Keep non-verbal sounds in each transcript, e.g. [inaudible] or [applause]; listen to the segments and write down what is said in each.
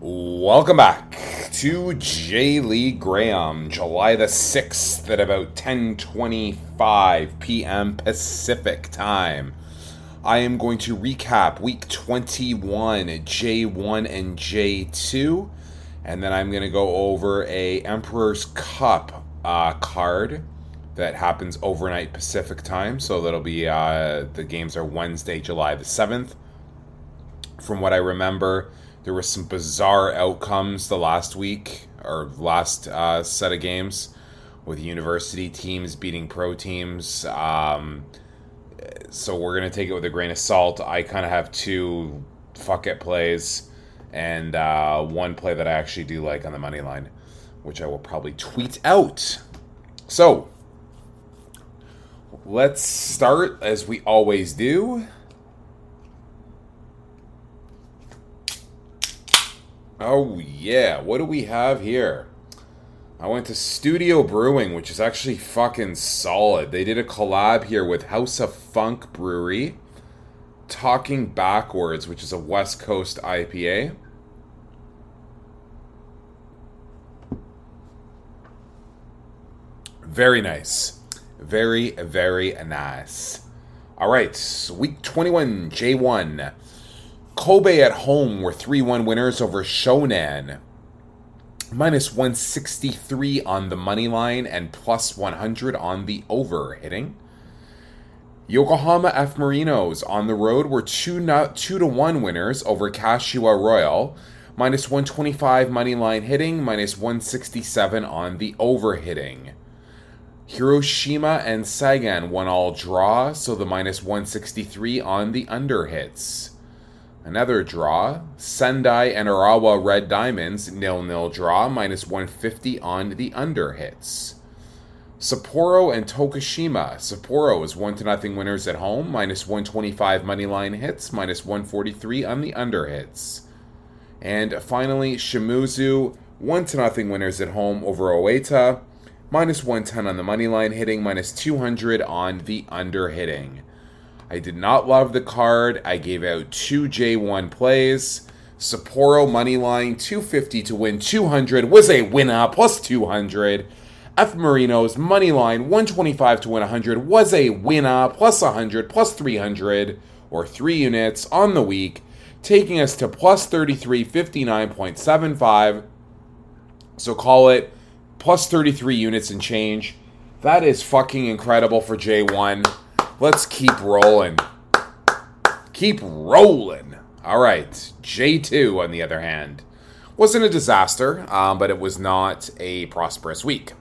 Welcome back to J. Lee Graham, July the 6th at about 10:25 p.m. Pacific time. I am going to recap week 21, J1 and J2, and then I'm going to go over a Emperor's Cup uh, card that happens overnight Pacific time. So that'll be uh, the games are Wednesday, July the 7th. From what I remember, there were some bizarre outcomes the last week or last uh, set of games with university teams beating pro teams. Um, so we're gonna take it with a grain of salt. I kind of have two fuck it plays and uh, one play that I actually do like on the money line, which I will probably tweet out. So let's start as we always do. Oh, yeah. What do we have here? I went to Studio Brewing, which is actually fucking solid. They did a collab here with House of Funk Brewery, Talking Backwards, which is a West Coast IPA. Very nice. Very, very nice. All right, week 21, J1. Kobe at home were 3 1 winners over Shonan. Minus 163 on the money line and plus 100 on the over hitting. Yokohama F Marinos on the road were 2, not, two to 1 winners over Kashiwa Reysol. Minus 125 money line hitting, minus 167 on the over hitting. Hiroshima and Sagan one all draw, so the minus 163 on the under hits. Another draw. Sendai and Urawa Red Diamonds, nil nil draw, minus 150 on the under hits. Sapporo and Tokushima. Sapporo is 1 to nothing winners at home, minus 125 money line hits, minus 143 on the under hits. And finally, Shimizu, 1 to nothing winners at home over Oita, minus 110 on the money line hitting, minus 200 on the under hitting. I did not love the card. I gave out two J1 plays. Sapporo money line 250 to win 200 was a winner plus 200. F Marinos money line 125 to win 100 was a winner plus 100 plus 300 or 3 units on the week, taking us to plus 33 59.75. So call it plus 33 units and change. That is fucking incredible for J1. Let's keep rolling. Keep rolling. All right. J2, on the other hand, wasn't a disaster, um, but it was not a prosperous week.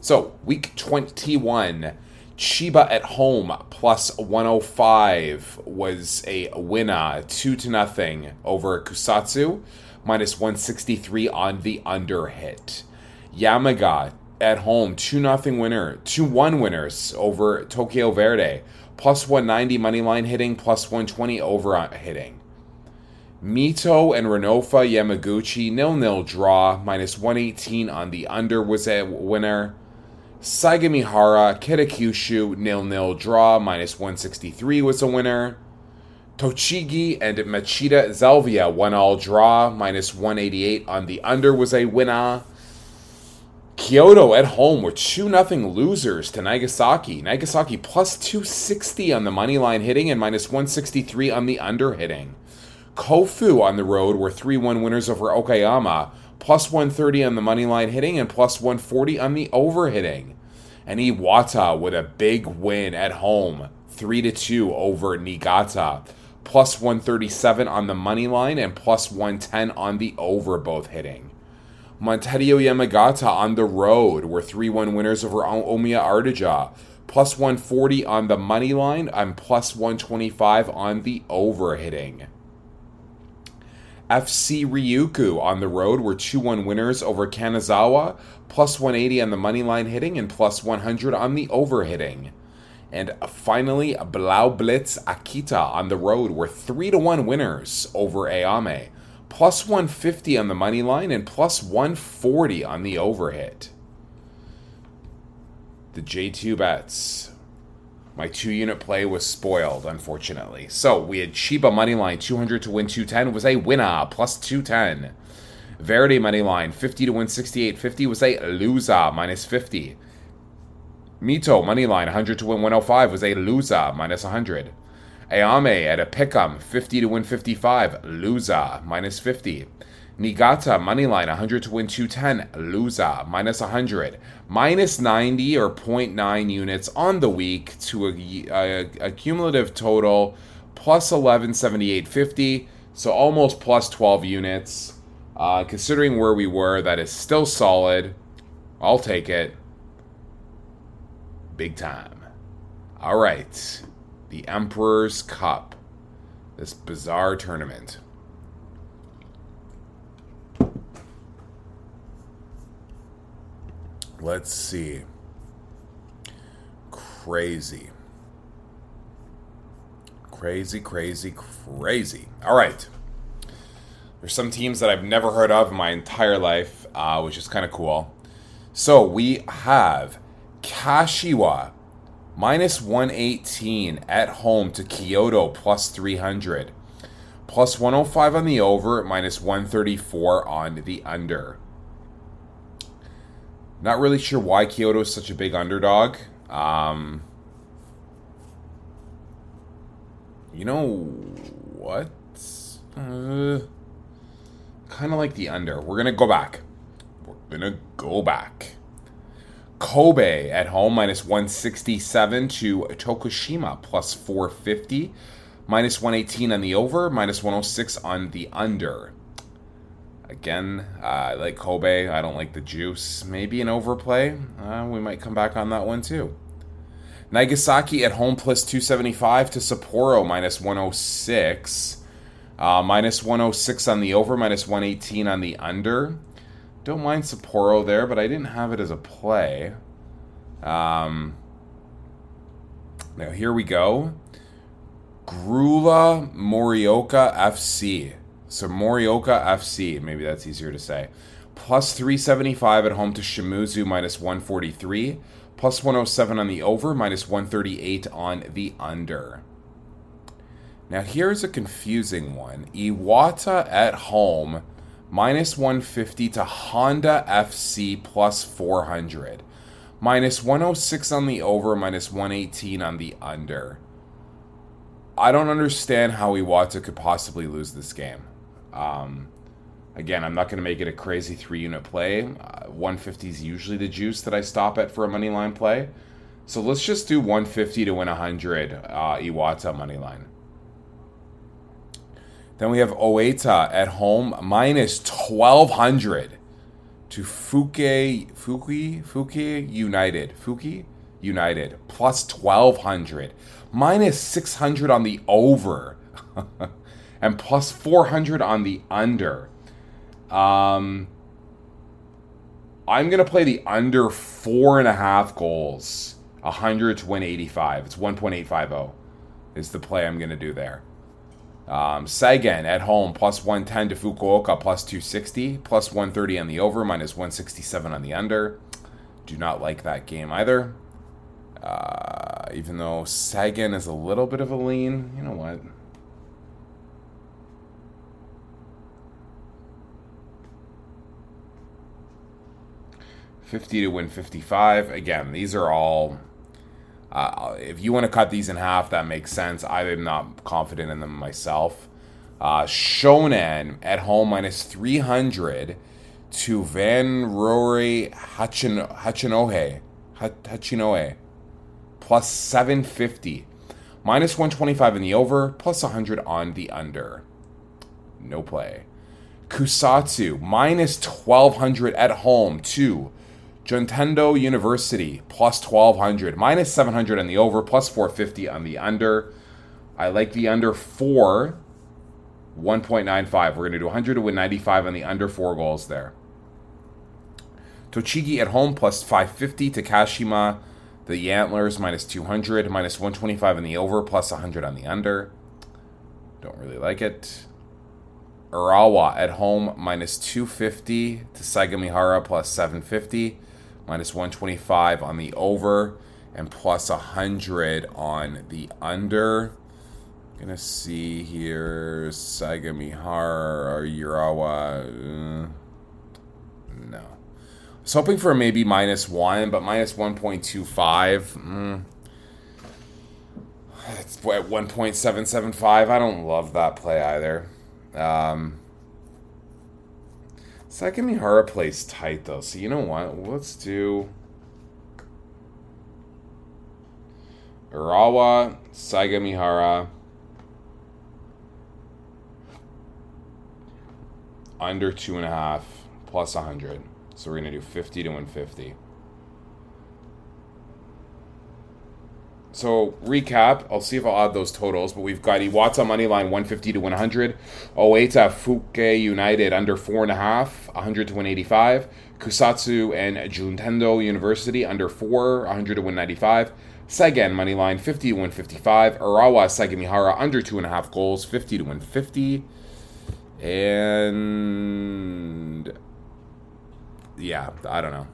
So, week 21, Chiba at home plus 105 was a winner, 2 to nothing over Kusatsu, minus 163 on the under hit. Yamaga at home, 2 0 winner, 2 1 winners over Tokyo Verdy, plus 190 money line hitting, plus 120 over hitting. Mito and Renofa Yamaguchi, nil nil draw, minus 118 on the under was a winner. Sagamihara Kitakyushu, nil nil draw, minus 163 was a winner. Tochigi and Machida Zelvia, one all draw, minus 188 on the under was a winner. Kyoto at home were 2 0 losers to Nagasaki. Nagasaki plus 260 on the money line hitting and minus 163 on the under hitting. Kofu on the road were 3 1 winners over Okayama, plus 130 on the money line hitting and plus 140 on the over hitting. And Iwata with a big win at home, 3 2 over Niigata, plus 137 on the money line and plus 110 on the over both hitting. Montedio Yamagata on the road were 3 1 winners over Omiya Ardija. Plus 140 on the money line and plus 125 on the over hitting. FC Ryukyu on the road were 2 1 winners over Kanazawa, plus 180 on the money line hitting and plus 100 on the over hitting. And finally, Blau Blitz Akita on the road were 3 to 1 winners over Ehime, plus 150 on the money line and plus 140 on the over hit. The J2 bets. My two unit play was spoiled, unfortunately. So we had Chiba money line 200 to win 210 was a winner, plus 210. Verdy money line 50 to win 68 50 was a loser minus 50. Mito money line 100 to win 105 was a loser minus 100. Ehime at a pick'em 50 to win 55 loser minus 50. Niigata money line 100 to win 210 loser minus 100 minus 90 or 0.9 units on the week to a, a, a cumulative total plus 1178.50 so almost plus 12 units. Uh, considering where we were that is still solid. I'll take it. Big time. All right the emperor's cup this bizarre tournament Let's see. Crazy. Crazy, crazy, crazy. All right. There's some teams that I've never heard of in my entire life, uh, which is kind of cool. So we have Kashiwa minus 118 at home to Kyoto plus 300. Plus 105 on the over, minus 134 on the under. Not really sure why Kyoto is such a big underdog. Um, you know what? Uh, kind of like the under. We're going to go back. We're going to go back. Kobe at home minus 167 to Tokushima plus 450. Minus 118 on the over, minus 106 on the under. Again, uh, I like Kobe. I don't like the juice. Maybe an overplay. Uh, we might come back on that one too. Nagasaki at home plus 275 to Sapporo minus 106. Uh, minus 106 on the over, minus 118 on the under. Don't mind Sapporo there, but I didn't have it as a play. Um, now here we go. Grulla Morioka FC. So Morioka FC, maybe that's easier to say. Plus 375 at home to Shimizu, minus 143. Plus 107 on the over, minus 138 on the under. Now here's a confusing one. Iwata at home, minus 150 to Honda FC, plus 400. Minus 106 on the over, minus 118 on the under. I don't understand how Iwata could possibly lose this game. Um, again, I'm not going to make it a crazy three unit play. Uh, 150 is usually the juice that I stop at for a money line play. So let's just do 150 to win 100 uh, Iwata money line. Then we have Oita at home minus 1200 to Fuke Fuki Fuki United Fuki United plus 1200 minus 600 on the over. [laughs] and plus 400 on the under. Um, I'm going to play the under four and a half goals, 100 to win 85. It's 1.850 is the play I'm going to do there. Um, Seigen at home, plus 110 to Fukuoka, plus 260, plus 130 on the over, minus 167 on the under. Do not like that game either. Uh, even though Seigen is a little bit of a lean, you know what? 50 to win 55. Again, these are all. Uh, if you want to cut these in half, that makes sense. I'm not confident in them myself. Uh, Shonan at home minus 300 to Vanraure Hachin, Hachinohe. Hachinohe. Plus 750. Minus 125 in the over, plus 100 on the under. No play. Kusatsu minus 1200 at home to Juntendo University plus 1200, minus 700 on the over, plus 450 on the under. I like the under four, 1.95. We're going to do 100 to win 95 on the under four goals there. Tochigi at home plus 550 to Kashima. The Antlers minus 200, minus 125 on the over, plus 100 on the under. Don't really like it. Urawa at home minus 250 to Sagamihara plus 750 minus 125 on the over, and plus 100 on the under. I'm Gonna see here Sagamihara or Urawa. Uh, no. I was hoping for maybe minus one, but minus 1.25. Mm. It's at 1.775. I don't love that play either. Um, Sagamihara plays tight though, so you know what? Let's do Urawa, Sagamihara. Under two and a half plus 100. So we're going to do 50 to 150. So recap, I'll see if I'll add those totals, but we've got Iwata money line 150 to 100, Oita Fuke United under four and a half, 100 to 185, Kusatsu and Juntendo University under four, 100 to 195, Seigen money line 50 to 155, Urawa Sagamihara under two and a half goals, 50 to 150, and yeah, I don't know.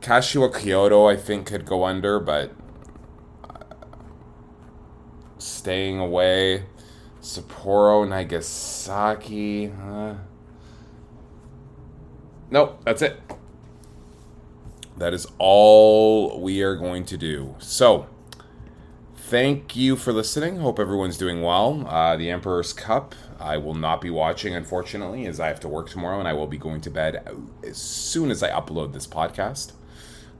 Kashiwa Kyoto, I think, could go under, but staying away. Sapporo Nagasaki. Uh, nope, that's it. That is all we are going to do. So, thank you for listening. Hope everyone's doing well. Uh, the Emperor's Cup, I will not be watching, unfortunately, as I have to work tomorrow and I will be going to bed as soon as I upload this podcast.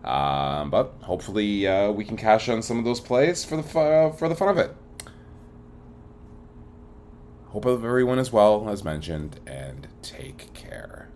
Um, but hopefully uh, we can cash on some of those plays for the fu- uh, for the fun of it. Hope everyone is well, as mentioned, and take care.